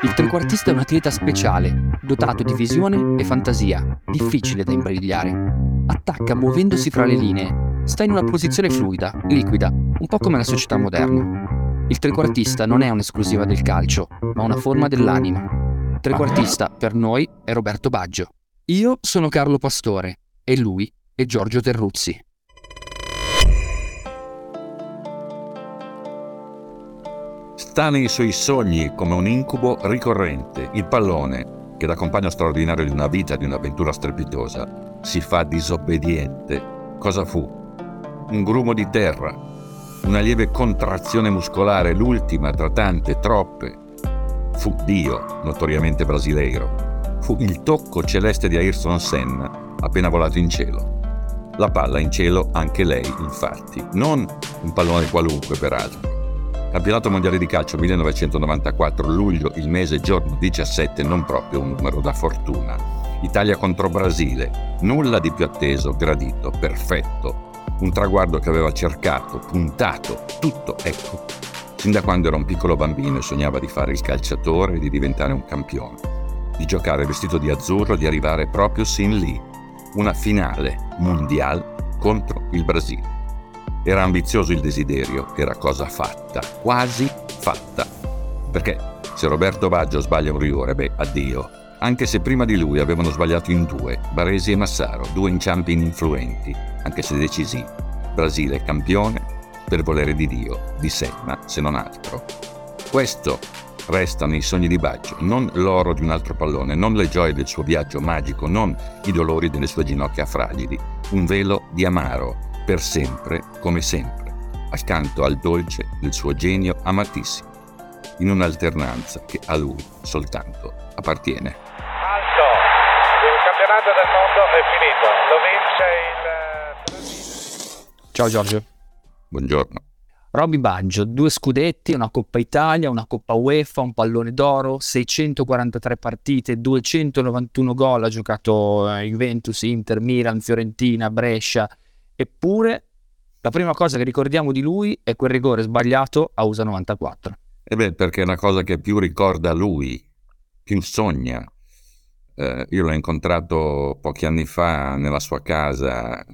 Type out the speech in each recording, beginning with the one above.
Il trequartista è un atleta speciale, dotato di visione e fantasia, difficile da imbrigliare. Attacca muovendosi fra le linee, sta in una posizione fluida, liquida, un po' come la società moderna. Il trequartista non è un'esclusiva del calcio, ma una forma dell'anima. Trequartista, per noi, è Roberto Baggio. Io sono Carlo Pastore e lui è Giorgio Terruzzi. Sta nei suoi sogni come un incubo ricorrente, il pallone, che da compagno straordinario di una vita, di un'avventura strepitosa, si fa disobbediente. Cosa fu? Un grumo di terra, una lieve contrazione muscolare, l'ultima tra tante, troppe. Fu Dio, notoriamente brasileiro. Fu il tocco celeste di Ayrton Senna, appena volato in cielo. La palla in cielo anche lei, infatti, non un pallone qualunque peraltro Campionato mondiale di calcio 1994, luglio, il mese, giorno 17, non proprio un numero da fortuna. Italia contro Brasile, nulla di più atteso, gradito, perfetto. Un traguardo che aveva cercato, puntato, tutto, ecco. Sin da quando era un piccolo bambino e sognava di fare il calciatore e di diventare un campione. Di giocare vestito di azzurro e di arrivare proprio sin lì. Una finale mondiale contro il Brasile. Era ambizioso il desiderio, era cosa fatta, quasi fatta. Perché se Roberto Baggio sbaglia un rigore, beh, addio. Anche se prima di lui avevano sbagliato in due, Baresi e Massaro, due inciampi ininfluenti, anche se decisivi. Brasile campione, per volere di Dio, di Senna, se non altro. Questo resta nei sogni di Baggio, non l'oro di un altro pallone, non le gioie del suo viaggio magico, non i dolori delle sue ginocchia fragili, un velo di amaro per sempre, come sempre, accanto al dolce del suo genio amatissimo, in un'alternanza che a lui soltanto appartiene. Alto, il campionato del mondo è finito, lo vince il Ciao Giorgio. Buongiorno. Roby Baggio, due scudetti, una Coppa Italia, una Coppa UEFA, un pallone d'oro, 643 partite, 291 gol, ha giocato eh, Juventus, Inter, Milan, Fiorentina, Brescia, Eppure la prima cosa che ricordiamo di lui è quel rigore sbagliato a USA 94. E beh, perché è una cosa che più ricorda lui, più sogna. Eh, io l'ho incontrato pochi anni fa nella sua casa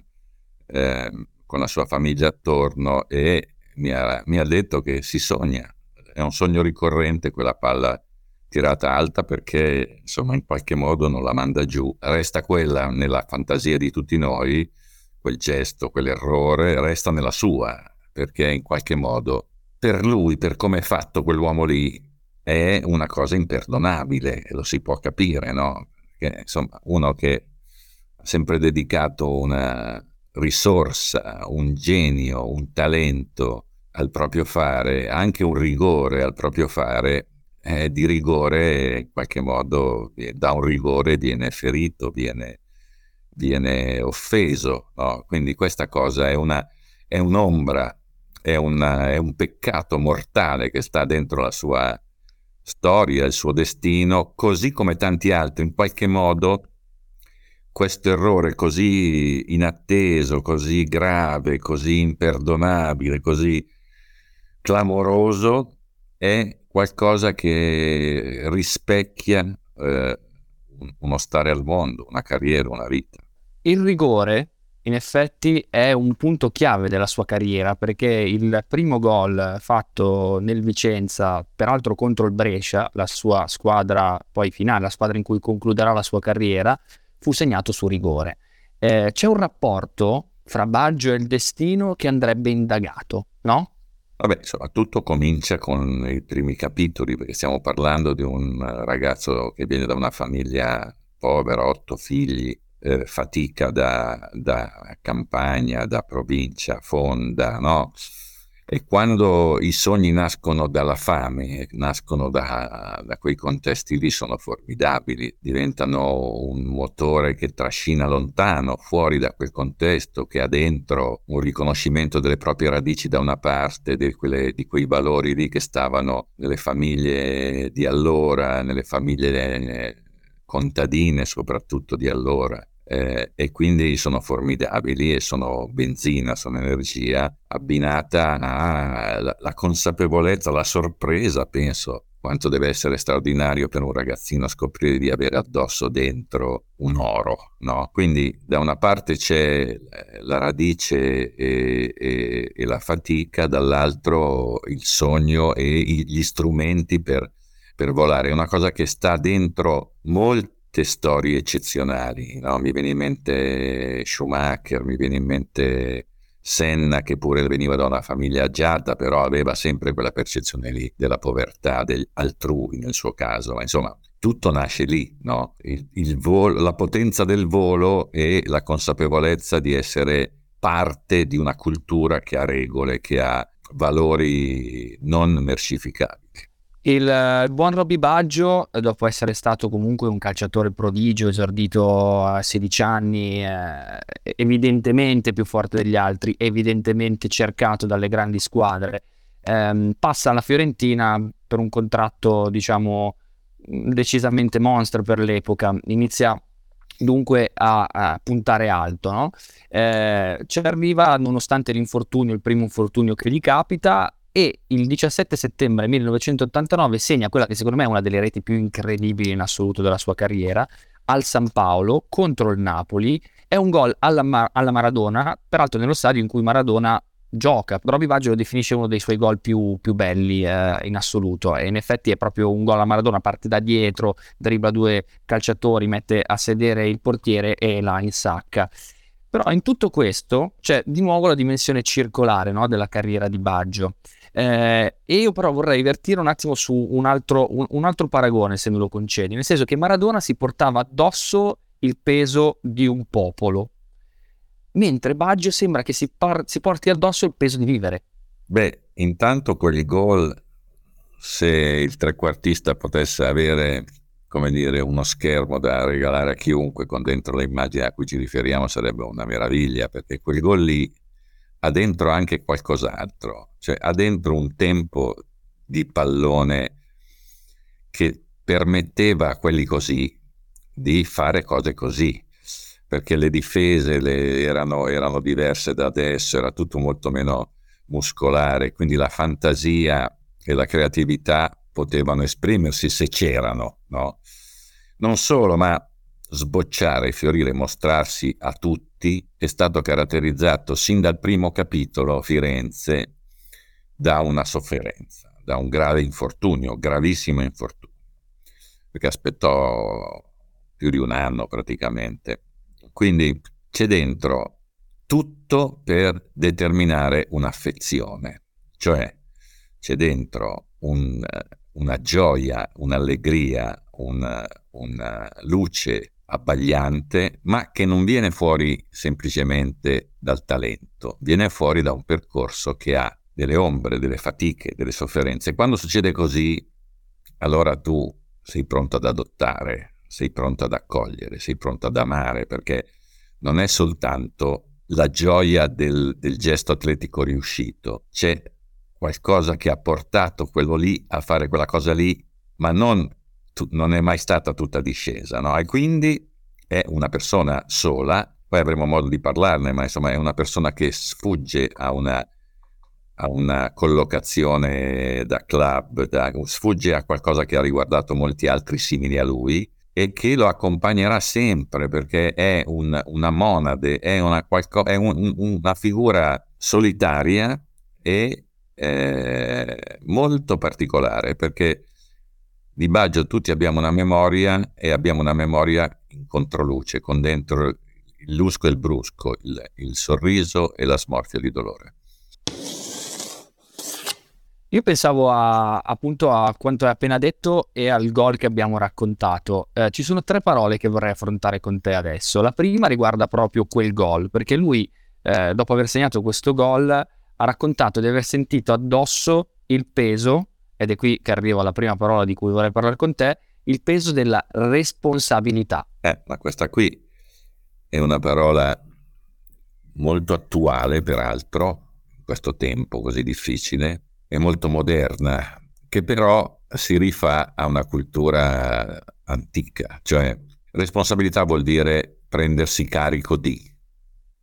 eh, con la sua famiglia attorno e mi ha, mi ha detto che si sogna. È un sogno ricorrente quella palla tirata alta perché insomma in qualche modo non la manda giù. Resta quella nella fantasia di tutti noi quel gesto, quell'errore resta nella sua, perché in qualche modo per lui, per come è fatto quell'uomo lì, è una cosa imperdonabile, lo si può capire, no? Perché, insomma, uno che ha sempre dedicato una risorsa, un genio, un talento al proprio fare, anche un rigore al proprio fare, eh, di rigore in qualche modo da un rigore viene ferito, viene viene offeso. No? Quindi questa cosa è, una, è un'ombra, è, una, è un peccato mortale che sta dentro la sua storia, il suo destino, così come tanti altri. In qualche modo questo errore così inatteso, così grave, così imperdonabile, così clamoroso, è qualcosa che rispecchia eh, uno stare al mondo, una carriera, una vita. Il rigore, in effetti, è un punto chiave della sua carriera perché il primo gol fatto nel Vicenza, peraltro contro il Brescia, la sua squadra poi finale, la squadra in cui concluderà la sua carriera, fu segnato su rigore. Eh, c'è un rapporto fra Baggio e il destino che andrebbe indagato, no? Vabbè, insomma, tutto comincia con i primi capitoli, perché stiamo parlando di un ragazzo che viene da una famiglia povera, otto figli, eh, fatica da, da, campagna, da provincia, fonda, no? E quando i sogni nascono dalla fame, nascono da, da, quei contesti lì, sono formidabili, diventano un motore che trascina lontano, fuori da quel contesto, che ha dentro un riconoscimento delle proprie radici da una parte, di, quelle, di quei valori lì che stavano nelle famiglie di allora, nelle famiglie eh, contadine soprattutto di allora eh, e quindi sono formidabili e sono benzina, sono energia abbinata alla consapevolezza, alla sorpresa, penso, quanto deve essere straordinario per un ragazzino scoprire di avere addosso dentro un oro, no? Quindi da una parte c'è la radice e, e, e la fatica, dall'altro il sogno e gli strumenti per, per volare. È una cosa che sta dentro molte storie eccezionali, no? Mi viene in mente Schumacher, mi viene in mente Senna, che pure veniva da una famiglia agiata, però aveva sempre quella percezione lì della povertà, del altrui nel suo caso, ma insomma tutto nasce lì, no? il, il volo, la potenza del volo e la consapevolezza di essere parte di una cultura che ha regole, che ha valori non mercificabili. Il, il, buon Robby Baggio, dopo essere stato comunque un calciatore prodigio, esordito a 16 anni, eh, evidentemente più forte degli altri, evidentemente cercato dalle grandi squadre, ehm, passa alla Fiorentina per un contratto, diciamo, decisamente monster per l'epoca. Inizia dunque a, a puntare alto, no? eh, ci arriva nonostante l'infortunio, il primo infortunio che gli capita e il 17 settembre 1989 segna quella che secondo me è una delle reti più incredibili in assoluto della sua carriera al San Paolo contro il Napoli. È un gol alla, Mar- alla Maradona, peraltro nello stadio in cui Maradona gioca. Roby Baggio lo definisce uno dei suoi gol più, più belli eh, in assoluto e in effetti è proprio un gol a Maradona, parte da dietro, dribbla due calciatori, mette a sedere il portiere e la insacca. Però in tutto questo c'è di nuovo la dimensione circolare no, della carriera di Baggio. Eh, e io però vorrei vertire un attimo su un altro, un, un altro paragone, se me lo concedi, nel senso che Maradona si portava addosso il peso di un popolo, mentre Baggio sembra che si, par- si porti addosso il peso di vivere. Beh, intanto quel gol, se il trequartista potesse avere, come dire, uno schermo da regalare a chiunque con dentro le immagini a cui ci riferiamo, sarebbe una meraviglia, perché quel gol lì ha dentro anche qualcos'altro, cioè ha dentro un tempo di pallone che permetteva a quelli così di fare cose così, perché le difese le erano, erano, diverse da adesso, era tutto molto meno muscolare, quindi la fantasia e la creatività potevano esprimersi se c'erano, no? Non solo, ma sbocciare, fiorire, mostrarsi a tutti è stato caratterizzato sin dal primo capitolo Firenze da una sofferenza, da un grave infortunio, gravissimo infortunio, perché aspettò più di un anno praticamente. Quindi c'è dentro tutto per determinare un'affezione, cioè c'è dentro un, una gioia, un'allegria, una, una luce abbagliante, ma che non viene fuori semplicemente dal talento, viene fuori da un percorso che ha delle ombre, delle fatiche, delle sofferenze. Quando succede così, allora tu sei pronto ad adottare, sei pronto ad accogliere, sei pronto ad amare, perché non è soltanto la gioia del, del gesto atletico riuscito, c'è qualcosa che ha portato quello lì a fare quella cosa lì, ma non tu, non è mai stata tutta discesa, no? E quindi è una persona sola, poi avremo modo di parlarne, ma insomma è una persona che sfugge a una, a una collocazione da club, da, sfugge a qualcosa che ha riguardato molti altri simili a lui e che lo accompagnerà sempre perché è un, una monade, è, una, qualco, è un, una figura solitaria e eh, molto particolare perché di Baggio tutti abbiamo una memoria e abbiamo una memoria in controluce, con dentro il lusco e il brusco, il, il sorriso e la smorfia di dolore. Io pensavo a, appunto a quanto hai appena detto e al gol che abbiamo raccontato. Eh, ci sono tre parole che vorrei affrontare con te adesso. La prima riguarda proprio quel gol, perché lui, eh, dopo aver segnato questo gol, ha raccontato di aver sentito addosso il peso ed è qui che arrivo alla prima parola di cui vorrei parlare con te, il peso della responsabilità. Eh, ma questa qui è una parola molto attuale, peraltro, in questo tempo così difficile, e molto moderna, che però si rifà a una cultura antica, cioè responsabilità vuol dire prendersi carico di.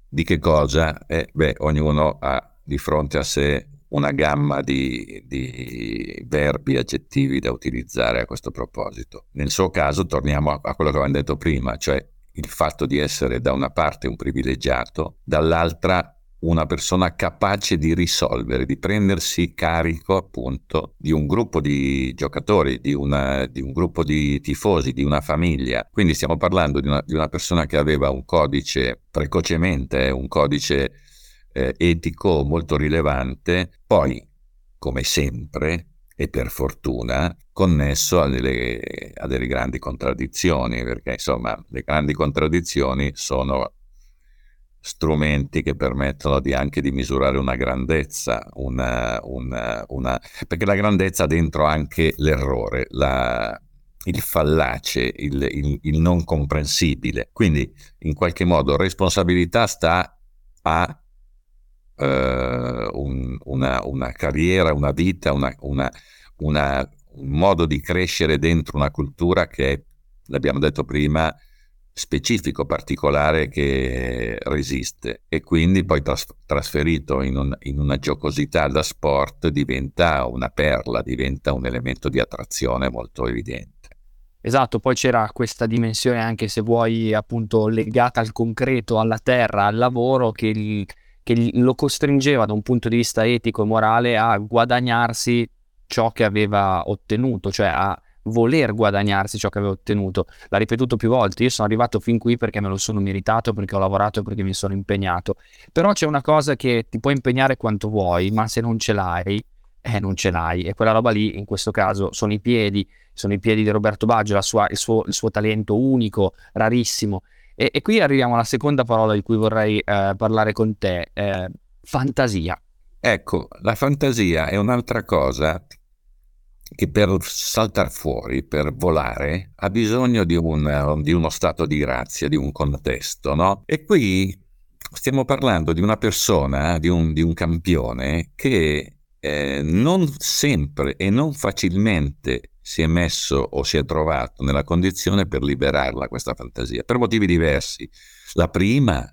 Di che cosa? Eh, beh, ognuno ha di fronte a sé una gamma di, di, verbi, aggettivi da utilizzare a questo proposito. Nel suo caso torniamo a, a quello che avevamo detto prima, cioè il fatto di essere da una parte un privilegiato, dall'altra una persona capace di risolvere, di prendersi carico appunto di un gruppo di giocatori, di, una, di un gruppo di tifosi, di una famiglia. Quindi stiamo parlando di una, di una persona che aveva un codice precocemente, un codice eh, etico molto rilevante, poi come sempre e per fortuna connesso a delle, a delle grandi contraddizioni, perché insomma le grandi contraddizioni sono strumenti che permettono di anche di misurare una grandezza, una, una, una, perché la grandezza ha dentro anche l'errore, la, il fallace, il, il, il, non comprensibile. Quindi in qualche modo responsabilità sta a eh, un, una, una, carriera, una vita, una, un modo di crescere dentro una cultura che, l'abbiamo detto prima, specifico, particolare che resiste e quindi poi tras- trasferito in, un, in, una giocosità da sport diventa una perla, diventa un elemento di attrazione molto evidente. Esatto, poi c'era questa dimensione anche se vuoi appunto legata al concreto, alla terra, al lavoro che, il, che lo costringeva da un punto di vista etico e morale a guadagnarsi ciò che aveva ottenuto, cioè a voler guadagnarsi ciò che aveva ottenuto. L'ha ripetuto più volte, io sono arrivato fin qui perché me lo sono meritato, perché ho lavorato perché mi sono impegnato. Però c'è una cosa che ti puoi impegnare quanto vuoi, ma se non ce l'hai, eh, non ce l'hai. E quella roba lì, in questo caso, sono i piedi, sono i piedi di Roberto Baggio, sua, il, suo, il, suo, talento unico, rarissimo. E, e, qui arriviamo alla seconda parola di cui vorrei eh, parlare con te, eh, fantasia. Ecco, la fantasia è un'altra cosa che per saltare fuori, per volare, ha bisogno di, un, di uno stato di grazia, di un contesto, no? E qui stiamo parlando di una persona, di un, di un campione che eh, non sempre e non facilmente si è messo o si è trovato nella condizione per liberarla questa fantasia, per motivi diversi. La prima,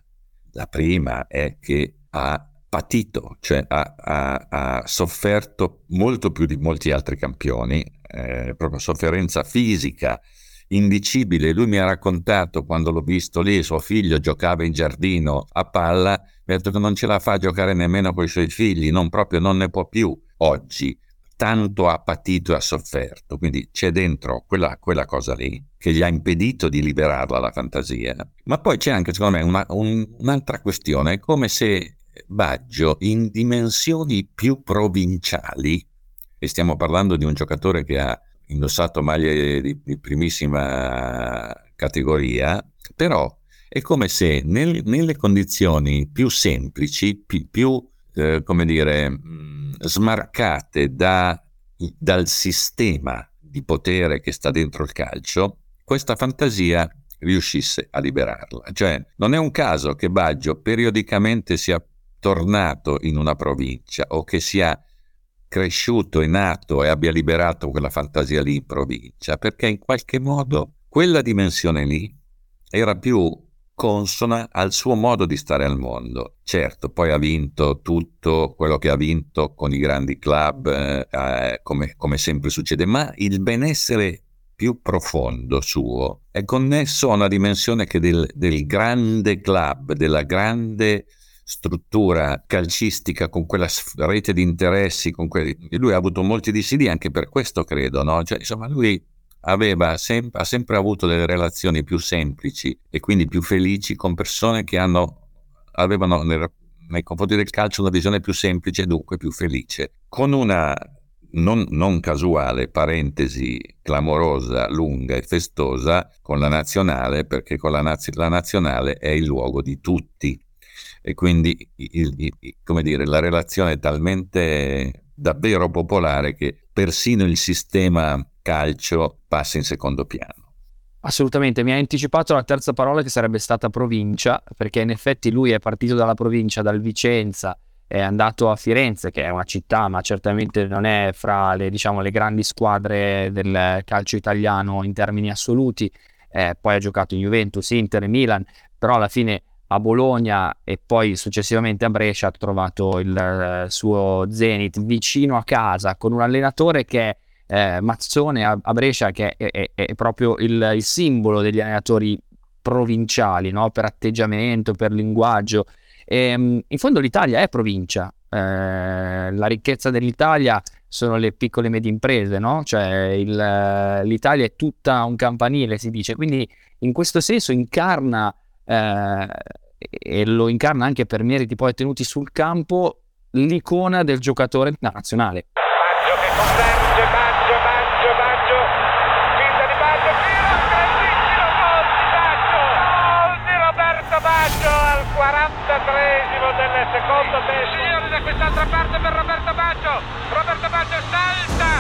la prima è che ha patito, cioè ha, ha, ha, sofferto molto più di molti altri campioni, eh, proprio sofferenza fisica indicibile. Lui mi ha raccontato quando l'ho visto lì, suo figlio giocava in giardino a palla, mi ha detto che non ce la fa a giocare nemmeno con i suoi figli, non proprio, non ne può più oggi. Tanto ha patito e ha sofferto, quindi c'è dentro quella, quella cosa lì che gli ha impedito di liberarla la fantasia. Ma poi c'è anche, secondo me, una, un, un'altra questione, è come se Baggio in dimensioni più provinciali, e stiamo parlando di un giocatore che ha indossato maglie di, di primissima categoria, però è come se nel, nelle condizioni più semplici, più, più eh, come dire, mm, smarcate da, dal sistema di potere che sta dentro il calcio, questa fantasia riuscisse a liberarla. Cioè, non è un caso che Baggio periodicamente sia tornato in una provincia o che sia cresciuto e nato e abbia liberato quella fantasia lì in provincia, perché in qualche modo quella dimensione lì era più consona al suo modo di stare al mondo. Certo, poi ha vinto tutto quello che ha vinto con i grandi club, eh, come, come sempre succede, ma il benessere più profondo suo è connesso a una dimensione che del, del grande club, della grande struttura calcistica, con quella rete di interessi, con quelli... lui ha avuto molti dissidi anche per questo, credo, no? Cioè, insomma, lui sem- ha sempre avuto delle relazioni più semplici e quindi più felici con persone che hanno, avevano nel, nei confronti del calcio una visione più semplice e dunque più felice. Con una non, non, casuale parentesi clamorosa, lunga e festosa con la nazionale, perché con la, naz- la nazionale è il luogo di tutti e quindi il, il, come dire, la relazione è talmente davvero popolare che persino il sistema calcio passa in secondo piano. Assolutamente, mi ha anticipato la terza parola che sarebbe stata provincia, perché in effetti lui è partito dalla provincia, dal Vicenza, è andato a Firenze, che è una città, ma certamente non è fra le, diciamo, le grandi squadre del calcio italiano in termini assoluti. Eh, poi ha giocato in Juventus, Inter Milan, però alla fine a Bologna e poi successivamente a Brescia ha trovato il eh, suo Zenit vicino a casa con un allenatore che è eh, Mazzone a, a, Brescia che è, è, è proprio il, il, simbolo degli allenatori provinciali no? per atteggiamento, per linguaggio. E, ehm, in fondo l'Italia è provincia, eh, la ricchezza dell'Italia sono le piccole e medie imprese, no? Cioè il, l'Italia è tutta un campanile, si dice, quindi in questo senso incarna eh, e lo incarna anche per meriti poi tenuti sul campo l'icona del giocatore nazionale. 43 del secondo tempo. Signori da quest'altra parte per Roberto Baggio. Roberto Baggio salta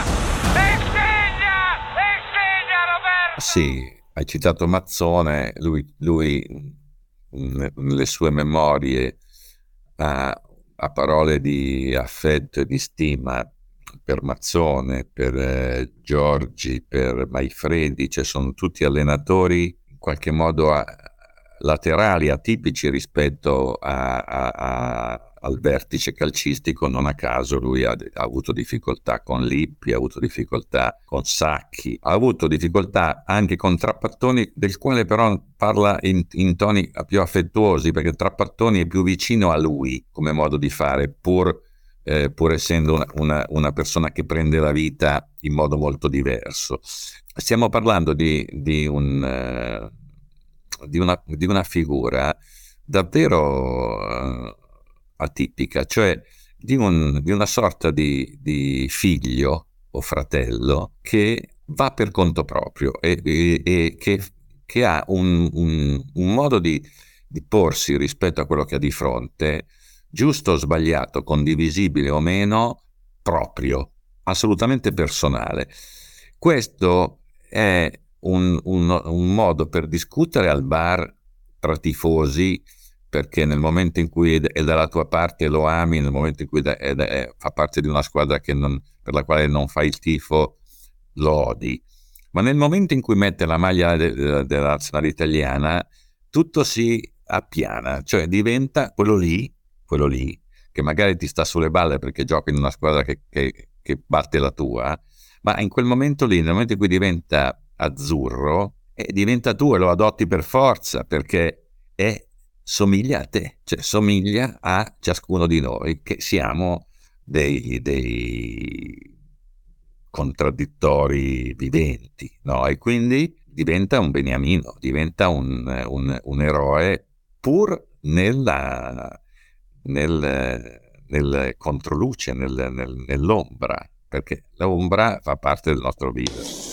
e segna! E segna Roberto! Ah, sì, hai citato Mazzone, lui, lui nelle sue memorie ha, ha, parole di affetto e di stima per Mazzone, per eh, Giorgi, per Maifredi, cioè sono tutti allenatori in qualche modo a, laterali, atipici rispetto a, a al vertice calcistico, non a caso lui ha, ha, avuto difficoltà con Lippi, ha avuto difficoltà con Sacchi, ha avuto difficoltà anche con Trappattoni, del quale però parla in, in toni più affettuosi, perché Trappattoni è più vicino a lui come modo di fare, pur, eh, pur essendo una, una, una, persona che prende la vita in modo molto diverso. Stiamo parlando di, di, un, eh, di, una, di una, figura davvero... Eh, atipica, cioè di, un, di una sorta di, di, figlio o fratello che va per conto proprio e, e, e che, che, ha un, un, un modo di, di porsi rispetto a quello che ha di fronte, giusto o sbagliato, condivisibile o meno, proprio, assolutamente personale. Questo è un, un, un, modo per discutere al bar tra tifosi perché nel momento in cui è dalla tua parte lo ami, nel momento in cui è, è, fa parte di una squadra non, per la quale non fai il tifo, lo odi. Ma nel momento in cui mette la maglia de, de, italiana, tutto si appiana, cioè diventa quello lì, quello lì, che magari ti sta sulle balle perché gioca in una squadra che, che, che batte la tua, ma in quel momento lì, nel momento in cui diventa azzurro, eh, diventa tuo e lo adotti per forza perché è somiglia a te, cioè somiglia a ciascuno di noi che siamo dei, dei contraddittori viventi, no? E quindi diventa un beniamino, diventa un, un, un eroe pur nella, nel, nel controluce, nel, nel, nell'ombra, perché l'ombra fa parte del nostro vivere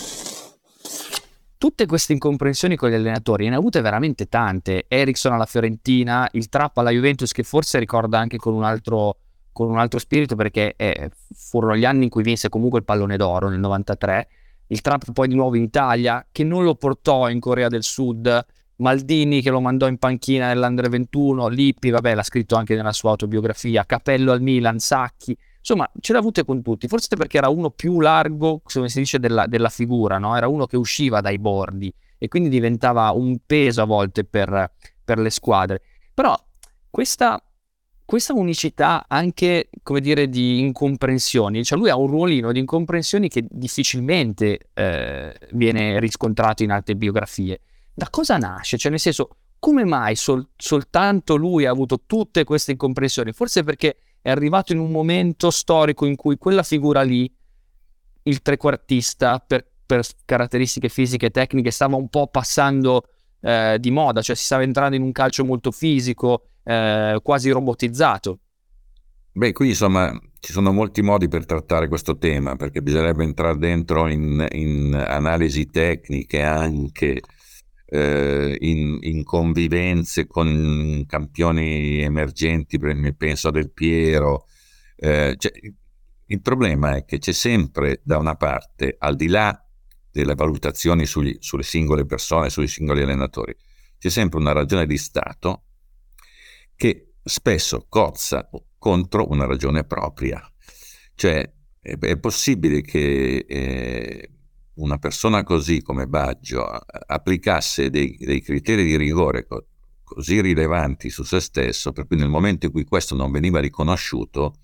tutte queste incomprensioni con gli allenatori ne ha avute veramente tante. Ericsson alla Fiorentina, il Trapp alla Juventus che forse ricorda anche con un altro, con un altro spirito perché eh, furono gli anni in cui vinse comunque il pallone d'oro nel 93. Il Trapp poi di nuovo in Italia che non lo portò in Corea del Sud. Maldini che lo mandò in panchina nell'Andre 21, Lippi, vabbè, l'ha scritto anche nella sua autobiografia, Capello al Milan, Sacchi. Insomma, ce l'ha avute con tutti, forse perché era uno più largo, come si dice, della, della figura, no? Era uno che usciva dai bordi e quindi diventava un peso a volte per, per le squadre. Però questa, questa unicità anche, come dire, di incomprensioni, cioè lui ha un ruolino di incomprensioni che difficilmente eh, viene riscontrato in altre biografie. Da cosa nasce? Cioè, nel senso, come mai sol- soltanto lui ha avuto tutte queste incomprensioni? Forse perché è arrivato in un momento storico in cui quella figura lì, il trequartista, per, per caratteristiche fisiche e tecniche, stava un po' passando eh, di moda, cioè si stava entrando in un calcio molto fisico, eh, quasi robotizzato. Beh, qui insomma ci sono molti modi per trattare questo tema, perché bisognerebbe entrare dentro in, in analisi tecniche anche eh, in, in, convivenze con campioni emergenti, penso a Del Piero. Eh, cioè, il problema è che c'è sempre da una parte, al di là delle valutazioni sugli, sulle singole persone, sui singoli allenatori, c'è sempre una ragione di Stato che spesso cozza contro una ragione propria. Cioè, è, è possibile che eh, una persona così come Baggio applicasse dei, dei criteri di rigore così rilevanti su se stesso, per cui nel momento in cui questo non veniva riconosciuto,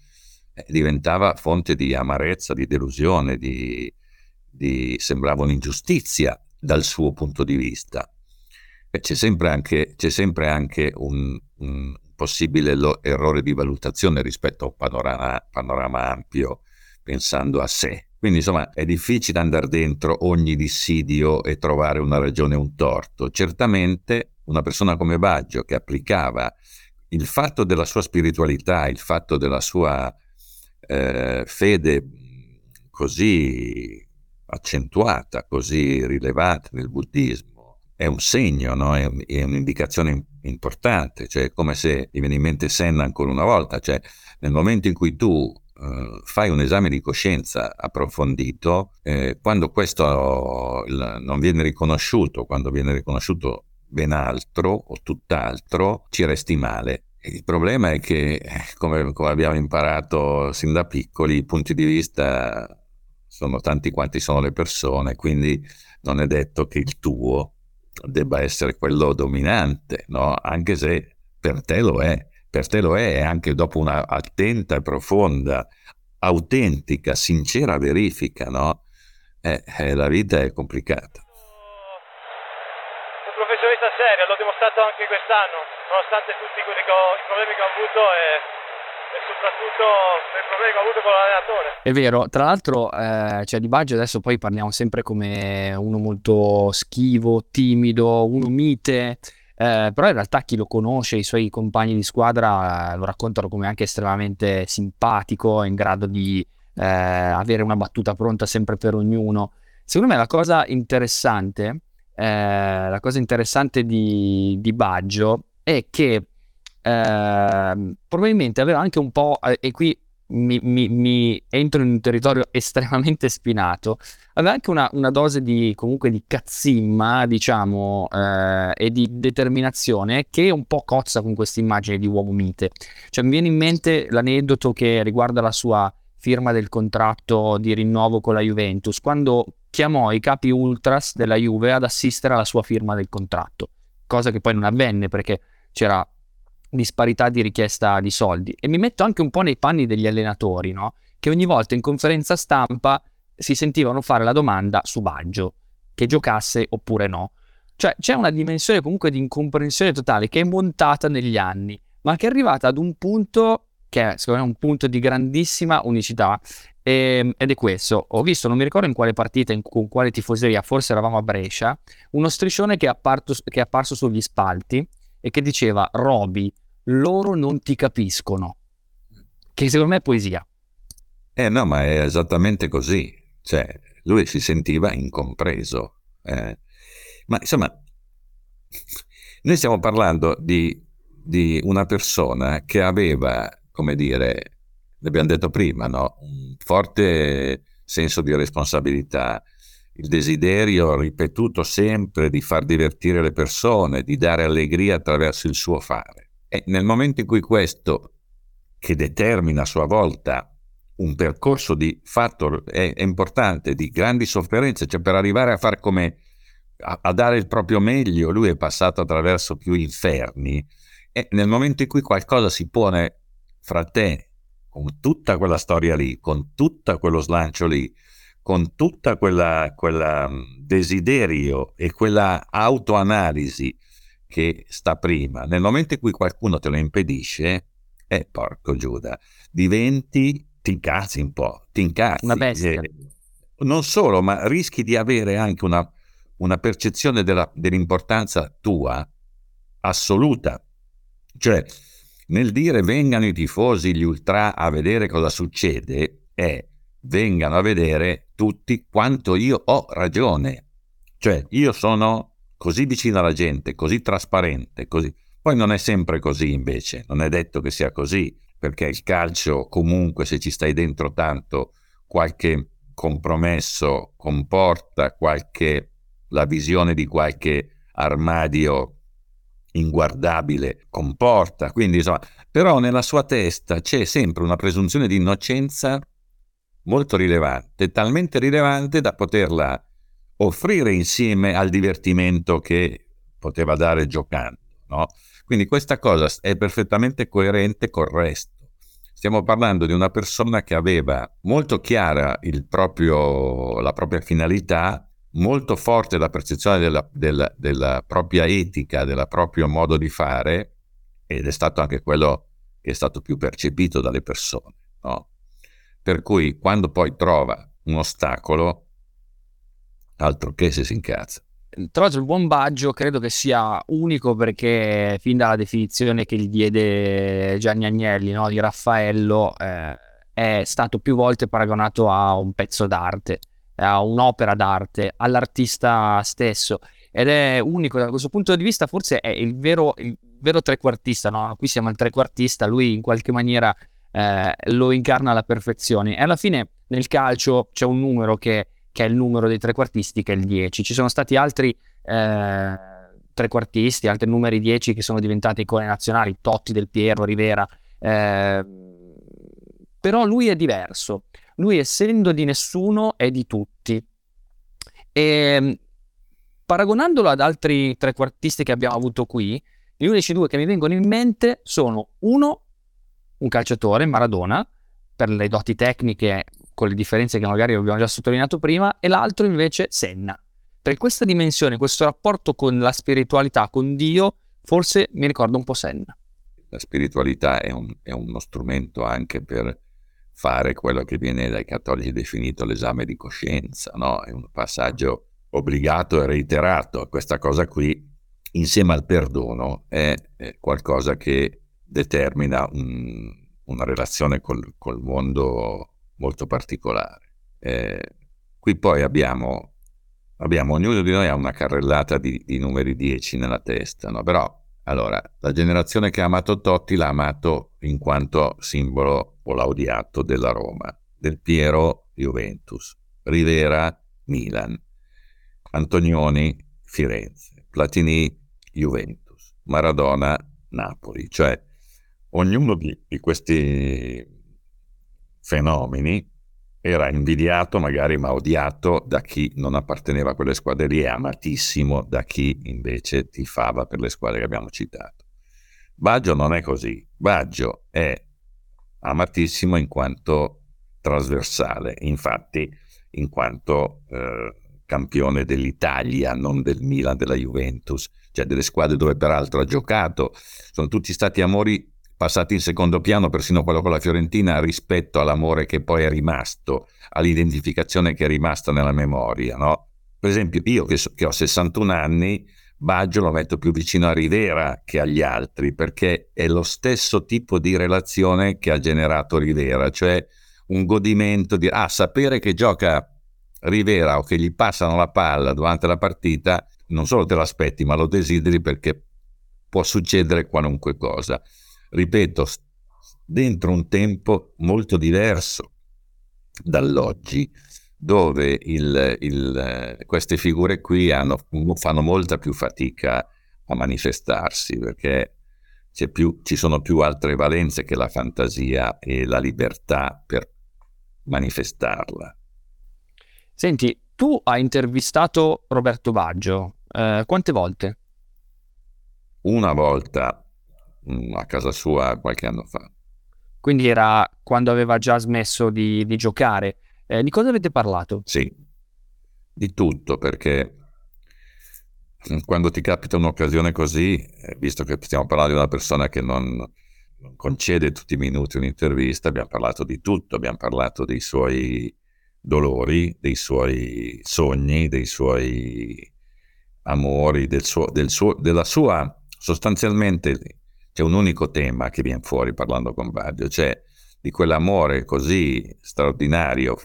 eh, diventava fonte di amarezza, di delusione, di, di, sembrava un'ingiustizia dal suo punto di vista. E c'è sempre anche, c'è sempre anche un, un possibile lo, errore di valutazione rispetto a un panorama, panorama ampio, pensando a sé. Quindi insomma è difficile andare dentro ogni dissidio e trovare una ragione e un torto. Certamente una persona come Baggio che applicava il fatto della sua spiritualità, il fatto della sua eh, fede così accentuata, così rilevata nel buddismo, è un segno, no? è, è, un'indicazione importante, cioè come se mi viene in mente Senna ancora una volta, cioè nel momento in cui tu eh, fai un esame di coscienza approfondito, eh, quando questo il, non viene riconosciuto, quando viene riconosciuto ben altro o tutt'altro, ci resti male. Il problema è che, come, come, abbiamo imparato sin da piccoli, i punti di vista sono tanti quanti sono le persone, quindi non è detto che il tuo debba essere quello dominante, no? anche se per te lo è per te lo è, anche dopo una attenta e profonda, autentica, sincera verifica, no? Eh, eh, la vita è complicata. Un professionista serio, l'ho dimostrato anche quest'anno, nonostante tutti i problemi che ho avuto e, e soprattutto i problemi che ho avuto con l'allenatore. È vero, tra l'altro, eh, cioè di Baggio adesso poi parliamo sempre come uno molto schivo, timido, uno mite eh, però in realtà chi lo conosce, i suoi compagni di squadra, eh, lo raccontano come anche estremamente simpatico, in grado di eh, avere una battuta pronta sempre per ognuno. Secondo me la cosa interessante, eh, la cosa interessante di, di Baggio è che ehm, probabilmente aveva anche un po', eh, e qui mi, mi, mi, entro in un territorio estremamente spinato, aveva anche una, una dose di, comunque di cazzimma, diciamo, eh, e di determinazione che un po' cozza con questa immagine di uomo mite. Cioè mi viene in mente l'aneddoto che riguarda la sua firma del contratto di rinnovo con la Juventus, quando chiamò i capi ultras della Juve ad assistere alla sua firma del contratto, cosa che poi non avvenne perché c'era disparità di richiesta di soldi e mi metto anche un po' nei panni degli allenatori, no? Che ogni volta in conferenza stampa si sentivano fare la domanda su Baggio, che giocasse oppure no. Cioè c'è una dimensione comunque di incomprensione totale che è montata negli anni, ma che è arrivata ad un punto che è secondo me un punto di grandissima unicità e, ehm, ed è questo. Ho visto, non mi ricordo in quale partita, in, con quale tifoseria, forse eravamo a Brescia, uno striscione che è, apparto, che è apparso sugli spalti e che diceva Roby, loro non ti capiscono, che secondo me è poesia. Eh no, ma è esattamente così, cioè lui si sentiva incompreso. Eh. Ma insomma, noi stiamo parlando di, di, una persona che aveva, come dire, l'abbiamo detto prima, no? un forte senso di responsabilità, il desiderio ripetuto sempre di far divertire le persone, di dare allegria attraverso il suo fare. E nel momento in cui questo, che determina a sua volta un percorso di fatto è, è importante, di grandi sofferenze, cioè per arrivare a fare come a, a, dare il proprio meglio, lui è passato attraverso più inferni. E nel momento in cui qualcosa si pone fra te, con tutta quella storia lì, con tutto quello slancio lì, con quella, quella desiderio e quella autoanalisi che sta prima. Nel momento in cui qualcuno te lo impedisce, eh, porco Giuda, diventi, ti incazzi un po', ti incazzi. Una bestia. Eh, non solo, ma rischi di avere anche una, una percezione della, dell'importanza tua assoluta. Cioè, nel dire vengano i tifosi, gli ultra a vedere cosa succede, è vengano a vedere tutti quanto io ho ragione. Cioè, io sono così vicino alla gente, così trasparente, così... Poi non è sempre così invece, non è detto che sia così, perché il calcio comunque se ci stai dentro tanto qualche compromesso comporta qualche la visione di qualche armadio inguardabile comporta, quindi insomma, però nella sua testa c'è sempre una presunzione di innocenza molto rilevante, talmente rilevante da poterla offrire insieme al divertimento che poteva dare giocando. no? Quindi questa cosa è perfettamente coerente col resto. Stiamo parlando di una persona che aveva molto chiara proprio, la propria finalità, molto forte la percezione della, della, della propria etica, del proprio modo di fare, ed è stato anche quello che è stato più percepito dalle persone. No? Per cui quando poi trova un ostacolo, altro che se si incazza. Tra l'altro il buon Baggio credo che sia unico perché fin dalla definizione che gli diede Gianni Agnelli no, di Raffaello eh, è stato più volte paragonato a un pezzo d'arte, a un'opera d'arte, all'artista stesso ed è unico da questo punto di vista, forse è il vero, il vero trequartista, no? qui siamo al trequartista, lui in qualche maniera eh, lo incarna alla perfezione e alla fine nel calcio c'è un numero che che è il numero dei trequartisti, che è il 10. Ci sono stati altri eh, trequartisti, altri numeri 10 che sono diventati icone nazionali, Totti, Del Piero, Rivera. Eh, però lui è diverso. Lui, essendo di nessuno, è di tutti. E paragonandolo ad altri trequartisti che abbiamo avuto qui, gli unici due che mi vengono in mente sono uno, un calciatore, Maradona, per le doti tecniche con le differenze che magari abbiamo già sottolineato prima, e l'altro invece Senna. Per questa dimensione, questo rapporto con la spiritualità, con Dio, forse mi ricorda un po' Senna. La spiritualità è, un, è uno strumento anche per fare quello che viene dai cattolici definito l'esame di coscienza, no? È un passaggio obbligato e reiterato. Questa cosa qui, insieme al perdono, è, è qualcosa che determina un, una relazione col, col mondo molto particolare. Eh, qui poi abbiamo, abbiamo, ognuno di noi ha una carrellata di, di numeri 10 nella testa, no? però allora, la generazione che ha amato Totti l'ha amato in quanto simbolo o l'ha odiato della Roma, del Piero Juventus, Rivera Milan, Antonioni Firenze, Platini Juventus, Maradona Napoli, cioè ognuno di, di questi fenomeni era invidiato magari ma odiato da chi non apparteneva a quelle squadre lì e amatissimo da chi invece tifava per le squadre che abbiamo citato. Baggio non è così, Baggio è amatissimo in quanto trasversale, infatti in quanto eh, campione dell'Italia, non del Milan, della Juventus, cioè delle squadre dove peraltro ha giocato, sono tutti stati amori passati in secondo piano, persino quello con la Fiorentina, rispetto all'amore che poi è rimasto, all'identificazione che è rimasta nella memoria. No? Per esempio, io che, so, che ho 61 anni, Baggio lo metto più vicino a Rivera che agli altri, perché è lo stesso tipo di relazione che ha generato Rivera, cioè un godimento di ah, sapere che gioca Rivera o che gli passano la palla durante la partita, non solo te l'aspetti, ma lo desideri perché può succedere qualunque cosa ripeto, dentro un tempo molto diverso dall'oggi, dove il, il, queste figure qui hanno, fanno molta più fatica a manifestarsi, perché più, ci sono più altre valenze che la fantasia e la libertà per manifestarla. Senti, tu hai intervistato Roberto Baggio, eh, quante volte? Una volta a casa sua qualche anno fa. Quindi era quando aveva già smesso di, di giocare. Eh, di cosa avete parlato? Sì, di tutto, perché quando ti capita un'occasione così, eh, visto che stiamo parlando di una persona che non, non concede tutti i minuti un'intervista, abbiamo parlato di tutto, abbiamo parlato dei suoi dolori, dei suoi sogni, dei suoi amori, del suo, del suo, della sua sostanzialmente c'è un unico tema che viene fuori parlando con Baggio, cioè di quell'amore così straordinario,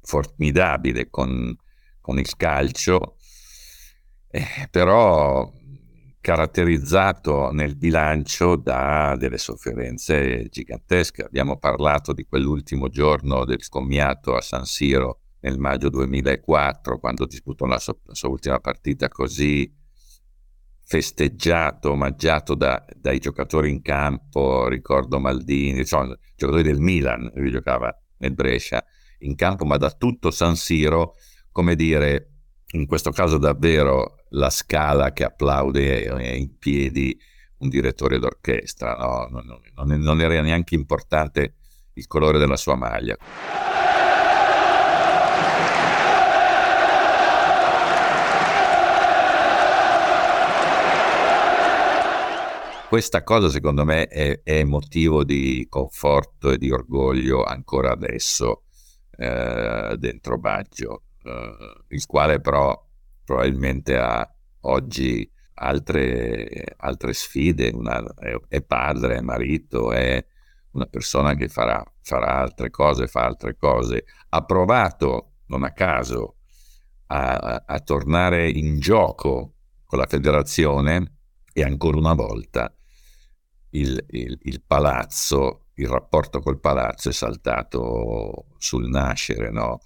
formidabile con, con il calcio, eh, però caratterizzato nel bilancio da delle sofferenze gigantesche. Abbiamo parlato di quell'ultimo giorno del scommiato a San Siro nel maggio 2004, quando disputò la sua, la sua ultima partita così festeggiato, omaggiato da, dai giocatori in campo, ricordo Maldini, cioè, giocatori del Milan, lui giocava nel Brescia in campo, ma da tutto San Siro, come dire, in questo caso davvero la scala che applaude è in piedi un direttore d'orchestra, no? non, non, non era neanche importante il colore della sua maglia. Questa cosa secondo me è, è motivo di conforto e di orgoglio ancora adesso eh, dentro Baggio, eh, il quale però probabilmente ha oggi altre, altre sfide, una, è, è, padre, è marito, è una persona che farà, farà altre cose, fa altre cose. Ha provato, non a caso, a, a tornare in gioco con la federazione e ancora una volta il, il, il, palazzo, il rapporto col palazzo è saltato sul nascere, no?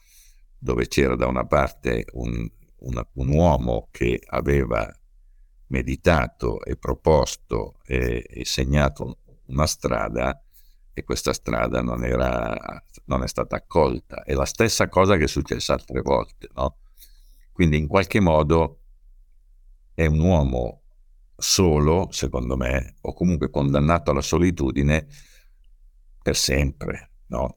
dove c'era da una parte un, una, un uomo che aveva meditato e proposto e, e, segnato una strada e questa strada non, era, non è stata accolta. È la stessa cosa che è successa altre volte. No? Quindi in qualche modo è un uomo solo, secondo me, o comunque condannato alla solitudine per sempre, no?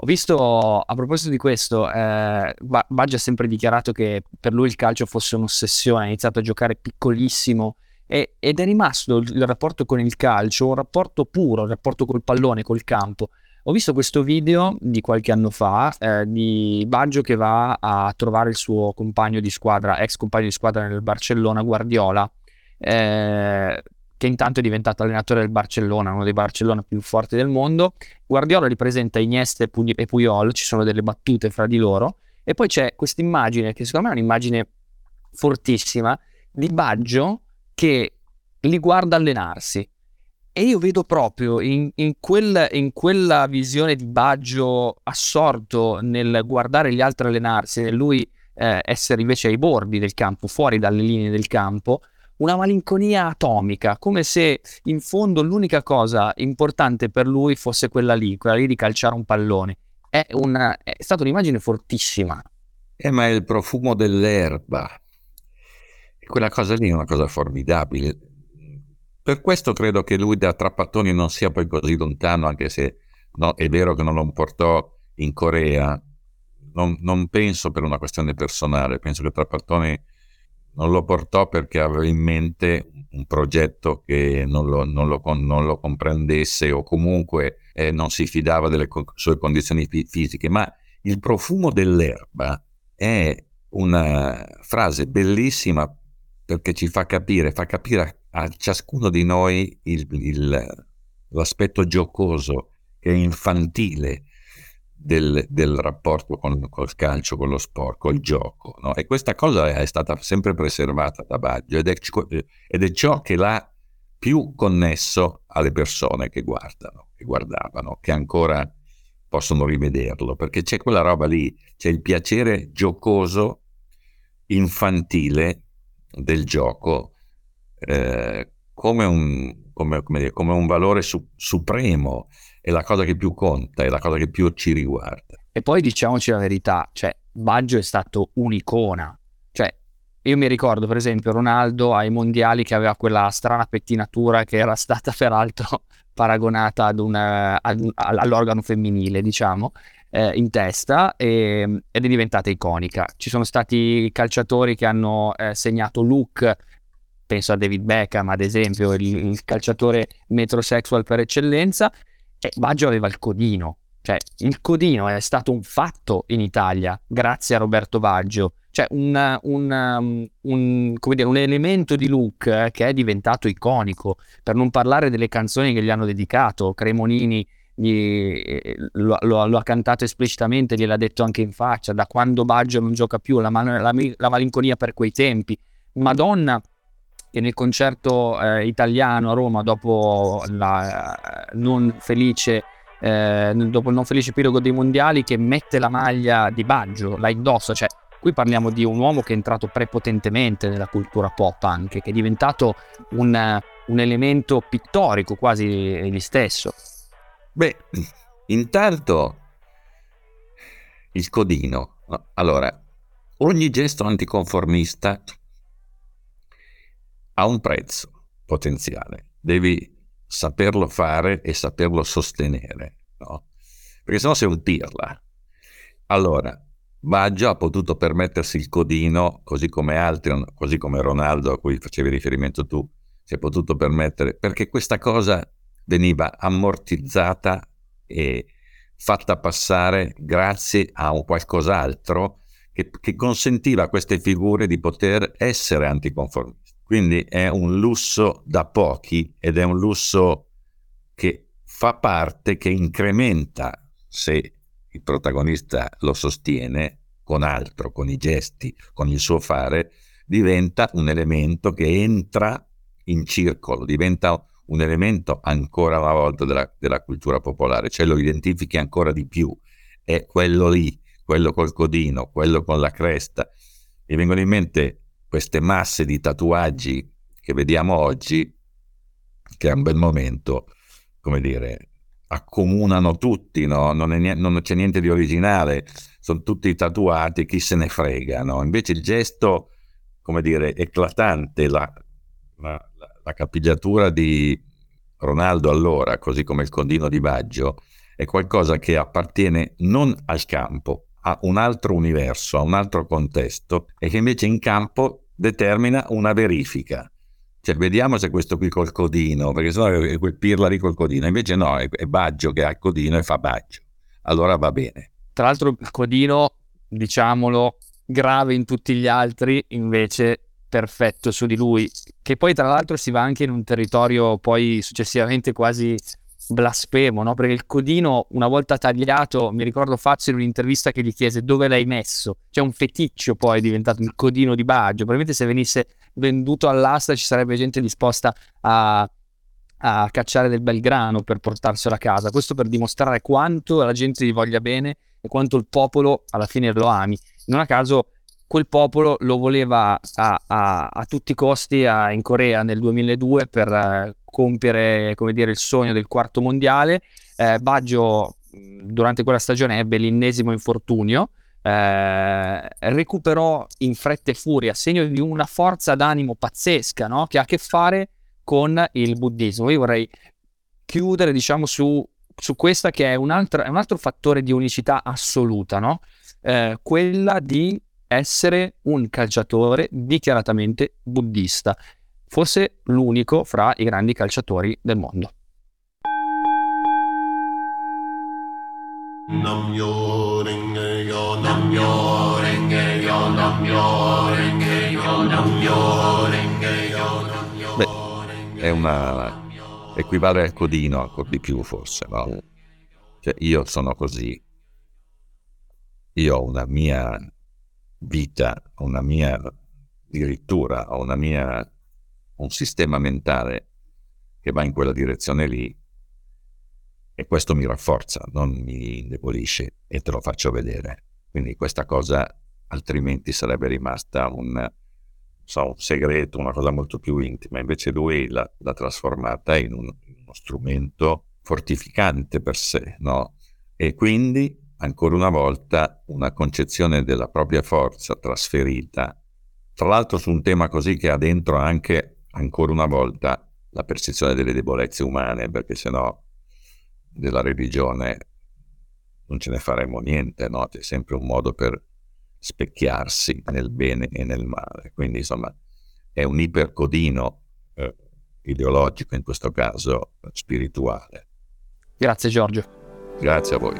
Ho visto, a proposito di questo, eh, Baggio ha sempre dichiarato che per lui il calcio fosse un'ossessione, ha iniziato a giocare piccolissimo e, ed è rimasto il, il rapporto con il calcio un rapporto puro, un rapporto col pallone, col campo. Ho visto questo video di qualche anno fa eh, di Baggio che va a trovare il suo compagno di squadra, ex compagno di squadra nel Barcellona, Guardiola, eh, che intanto è diventato allenatore del Barcellona, uno dei Barcellona più forti del mondo. Guardiola ripresenta Iniesta e, Pu- e Puyol, ci sono delle battute fra di loro, e poi c'è questa immagine, che secondo me è un'immagine fortissima, di Baggio che li guarda allenarsi e io vedo proprio in, in, quel, in, quella visione di Baggio assorto nel guardare gli altri allenarsi, nel lui eh, essere invece ai bordi del campo, fuori dalle linee del campo, una malinconia atomica, come se in fondo l'unica cosa importante per lui fosse quella lì, quella lì di calciare un pallone. È, una, è stata un'immagine fortissima. Eh, ma è il profumo dell'erba. Quella cosa lì è una cosa formidabile per questo credo che lui da Trappattoni non sia poi così lontano, anche se no, è vero che non lo portò in Corea. Non, non, penso per una questione personale, penso che Trappattoni non lo portò perché aveva in mente un progetto che non lo, non lo, non lo comprendesse o comunque eh, non si fidava delle co- sue condizioni fisiche, ma il profumo dell'erba è una frase bellissima perché ci fa capire, fa capire a ciascuno di noi il, il, l'aspetto giocoso e infantile del, del rapporto con, col calcio, con lo sport, col gioco. No? E questa cosa è stata sempre preservata da Baggio ed è, ed è ciò che l'ha più connesso alle persone che guardano, che guardavano, che ancora possono rivederlo, perché c'è quella roba lì, c'è il piacere giocoso, infantile del gioco eh, come, un, come, come, dire, come, un, valore su, supremo, è la cosa che più conta, è la cosa che più ci riguarda. E poi diciamoci la verità, cioè Baggio è stato un'icona, cioè io mi ricordo per esempio Ronaldo ai mondiali che aveva quella strana pettinatura che era stata peraltro paragonata ad una, ad all'organo femminile, diciamo, eh, in testa e, ed è diventata iconica. Ci sono stati calciatori che hanno eh, segnato look penso a David Beckham ad esempio, il, il calciatore metrosexual per eccellenza, e Baggio aveva il codino, cioè il codino è stato un fatto in Italia grazie a Roberto Baggio, cioè un, un, um, un, dire, un elemento di look eh, che è diventato iconico, per non parlare delle canzoni che gli hanno dedicato, Cremonini gli, eh, lo, lo, lo, ha cantato esplicitamente, gliel'ha detto anche in faccia, da quando Baggio non gioca più, la, la, la malinconia per quei tempi, Madonna che nel concerto eh, italiano a Roma dopo la eh, non felice eh, dopo il non felice epilogo dei mondiali che mette la maglia di Baggio, la indossa, cioè qui parliamo di un uomo che è entrato prepotentemente nella cultura pop anche, che è diventato un, un elemento pittorico quasi egli stesso. Beh, intanto il codino, No, allora, ogni gesto anticonformista ha un prezzo potenziale, devi saperlo fare e saperlo sostenere, no? Perché sennò sei un pirla. Allora, Baggio ha potuto permettersi il codino, così come altri, così come Ronaldo a cui facevi riferimento tu, si è potuto permettere, perché questa cosa veniva ammortizzata e fatta passare grazie a un qualcos'altro che, che consentiva a queste figure di poter essere anticonformisti. Quindi è un lusso da pochi ed è un lusso che fa parte, che incrementa se il protagonista lo sostiene con altro, con i gesti, con il suo fare, diventa un elemento che entra in circolo, diventa un elemento ancora una volta della, della cultura popolare, cioè lo identifichi ancora di più, è quello lì, quello col codino, quello con la cresta. Mi vengono in mente queste masse di tatuaggi che vediamo oggi, che a un bel momento, come dire, accomunano tutti, no? non, è, non, c'è niente di originale, sono tutti tatuati, chi se ne frega. No? Invece il gesto, come dire, eclatante, la, la, la capigliatura di Ronaldo allora, così come il condino di Baggio, è qualcosa che appartiene non al campo, a un altro universo, a un altro contesto e che invece in campo determina una verifica. Cioè, vediamo se questo qui col codino, perché sennò è quel pirla lì col codino, invece no, è, è Baggio che ha il codino e fa Baggio. Allora va bene. Tra l'altro il codino, diciamolo, grave in tutti gli altri, invece perfetto su di lui, che poi tra l'altro si va anche in un territorio poi successivamente quasi blasfemo, no? Perché il codino, una volta tagliato, mi ricordo Fazio in un'intervista che gli chiese dove l'hai messo. C'è un feticcio poi è diventato il codino di Baggio. Probabilmente se venisse venduto all'asta ci sarebbe gente disposta a, a cacciare del bel grano per portarselo a casa. Questo per dimostrare quanto la gente gli voglia bene e quanto il popolo alla fine lo ami. Non a caso quel popolo lo voleva a, a, a tutti i costi in Corea nel 2002 per uh, compiere come dire, il sogno del quarto mondiale. Eh, Baggio durante quella stagione ebbe l'ennesimo infortunio eh, recuperò in fretta e furia, segno di una forza d'animo pazzesca, no? che ha a che fare con il buddismo. Io vorrei chiudere, diciamo, su, su questa che è un, altro, è un altro fattore di unicità assoluta, no? eh, quella di essere un calciatore dichiaratamente buddista, forse l'unico fra i grandi calciatori del mondo. Namyo renge yo, namyo renge yo, namyo renge yo, namyo renge yo, namyo Beh, è una... equivale al codino ancora di più forse, no? Cioè io sono così, io ho una mia vita, una mia addirittura, ho una mia, un sistema mentale che va in quella direzione lì e questo mi rafforza, non mi indebolisce e te lo faccio vedere. Quindi questa cosa altrimenti sarebbe rimasta un, so, un segreto, una cosa molto più intima. Invece lui l'ha, l'ha trasformata in, un, in, uno strumento fortificante per sé, no? E quindi, ancora una volta, una concezione della propria forza trasferita, tra l'altro su un tema così che ha dentro anche, ancora una volta, la percezione delle debolezze umane, perché sennò della religione non ce ne faremo niente, no? C'è sempre un modo per specchiarsi nel bene e nel male. Quindi, insomma, è un ipercodino eh, ideologico, in questo caso spirituale. Grazie Giorgio. Grazie a voi.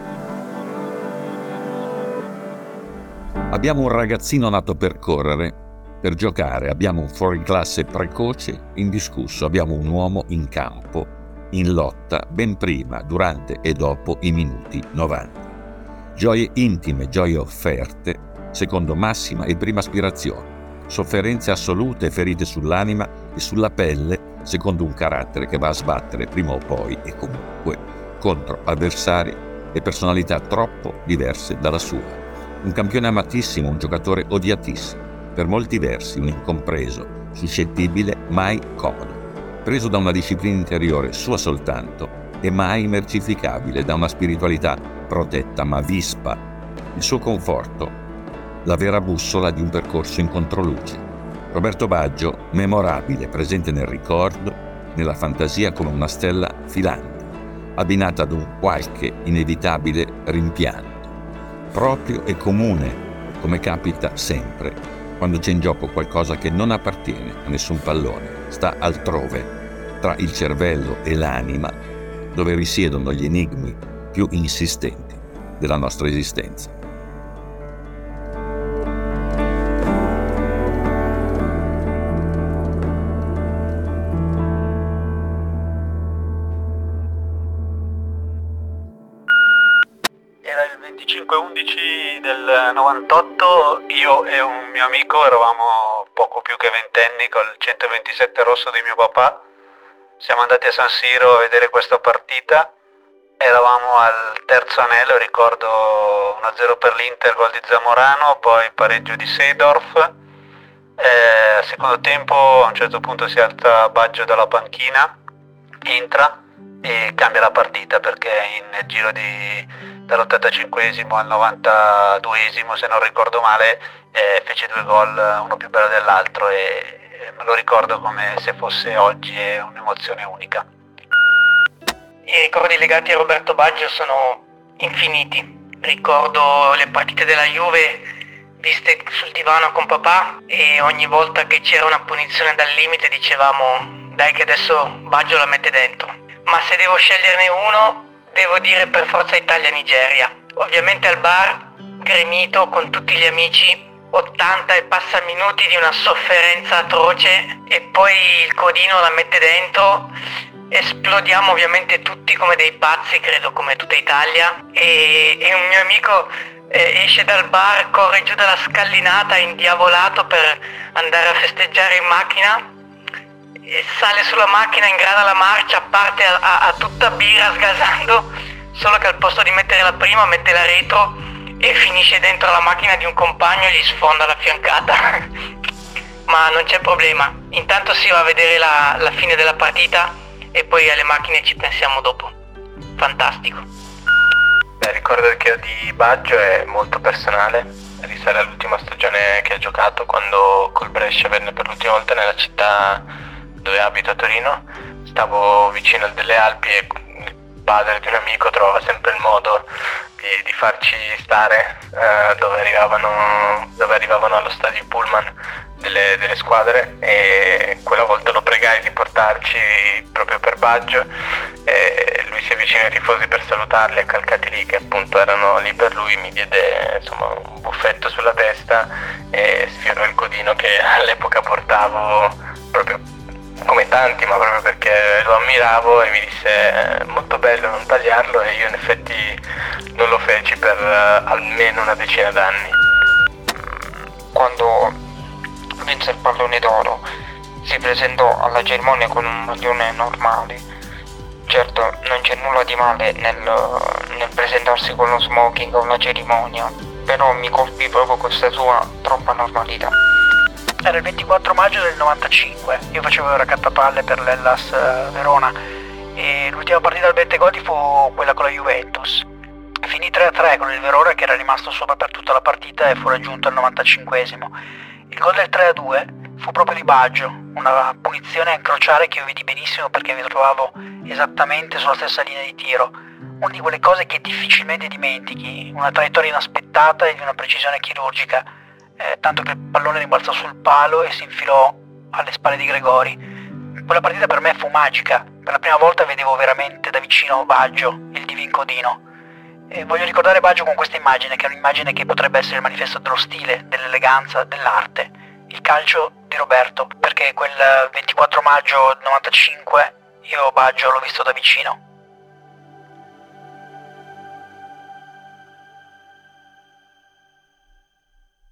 Abbiamo un ragazzino nato per correre, per giocare, abbiamo un fuoriclasse precoce, indiscusso, abbiamo un uomo in campo in lotta ben prima, durante e dopo i minuti 90. Gioie intime, gioie offerte, secondo massima e prima aspirazione, sofferenze assolute ferite sull'anima e sulla pelle, secondo un carattere che va a sbattere prima o poi e comunque contro avversari e personalità troppo diverse dalla sua. Un campione amatissimo, un giocatore odiatissimo, per molti versi un incompreso, suscettibile, mai comodo preso da una disciplina interiore sua soltanto e mai mercificabile da una spiritualità protetta ma vispa. Il suo conforto la vera bussola di un percorso in controluce. Roberto Baggio, memorabile, presente nel ricordo, nella fantasia come una stella filante, abbinata ad un qualche inevitabile rimpianto, proprio e comune, come capita sempre, quando c'è in gioco qualcosa che non appartiene a nessun pallone, sta altrove, tra il cervello e l'anima, dove risiedono gli enigmi più insistenti della nostra esistenza. 98, io e un mio amico eravamo poco più che ventenni col 127 rosso di mio papà. Siamo andati a San Siro a vedere questa partita Eravamo al terzo anello, ricordo 1-0 per l'Inter, gol di Zamorano, poi pareggio di Seedorf. Eh, al secondo tempo a un certo punto si alza Baggio dalla panchina, entra e cambia la partita perché in giro di, dall'85 al 92 se non ricordo male eh, fece due gol uno più bello dell'altro e me lo ricordo come se fosse oggi è un'emozione unica. I ricordi legati a Roberto Baggio sono infiniti. Ricordo le partite della Juve viste sul divano con papà e ogni volta che c'era una punizione dal limite dicevamo dai che adesso Baggio la mette dentro. Ma se devo sceglierne uno, devo dire per forza Italia-Nigeria. Ovviamente al bar, gremito con tutti gli amici, 80 e passa minuti di una sofferenza atroce e poi il codino la mette dentro. Esplodiamo ovviamente tutti come dei pazzi, credo come tutta Italia, e, e un mio amico eh, esce dal bar, corre giù dalla scalinata indiavolato per andare a festeggiare in macchina, sale sulla macchina, ingrana la marcia, parte a, a, a tutta birra sgasando, solo che al posto di mettere la prima mette la retro e finisce dentro la macchina di un compagno e gli sfonda la fiancata. Ma non c'è problema, intanto si va a vedere la, la fine della partita e poi alle macchine ci pensiamo dopo. Fantastico. Il ricordo che di Baggio è molto personale, risale all'ultima stagione che ha giocato quando col Brescia venne per l'ultima volta nella città dove abito a Torino. Stavo vicino a delle Alpi e il padre di un amico trovava sempre il modo di, di farci stare eh, dove, arrivavano, dove arrivavano allo stadio Pullman delle, delle, squadre e quella volta lo pregai di portarci proprio per Baggio e lui si avvicinò ai tifosi per salutarli accalcati lì che appunto erano lì per lui mi diede insomma, un buffetto sulla testa e sfiorò il codino che all'epoca portavo proprio come tanti ma proprio perché lo ammiravo e mi disse molto bello non tagliarlo e io in effetti non lo feci per uh, almeno una decina d'anni quando vinse il pallone d'oro. Si presentò alla cerimonia con un maglione normale. Certo, non c'è nulla di male nel, nel presentarsi con lo smoking a una cerimonia, però mi colpì proprio questa sua troppa normalità. Era il 24 maggio del 95, io facevo il raccattapalle per l'Ellas eh, Verona e l'ultima partita al Bentegodi fu quella con la Juventus. Finì 3-3 con il Verona che era rimasto sopra per tutta la partita e fu raggiunto al 95esimo. Il gol del 3-2 fu proprio di Baggio, una punizione a incrociare che io vedi benissimo perché mi trovavo esattamente sulla stessa linea di tiro. Una di quelle cose che difficilmente dimentichi, una traiettoria inaspettata e di una precisione chirurgica, eh, tanto che il pallone rimbalzò sul palo e si infilò alle spalle di Gregori. Quella partita per me fu magica, per la prima volta vedevo veramente da vicino Baggio, il divin Codino. E voglio ricordare Baggio con questa immagine, che è un'immagine che potrebbe essere il manifesto dello stile, dell'eleganza, dell'arte. Il calcio di Roberto, perché quel 24 maggio 95 io Baggio l'ho visto da vicino.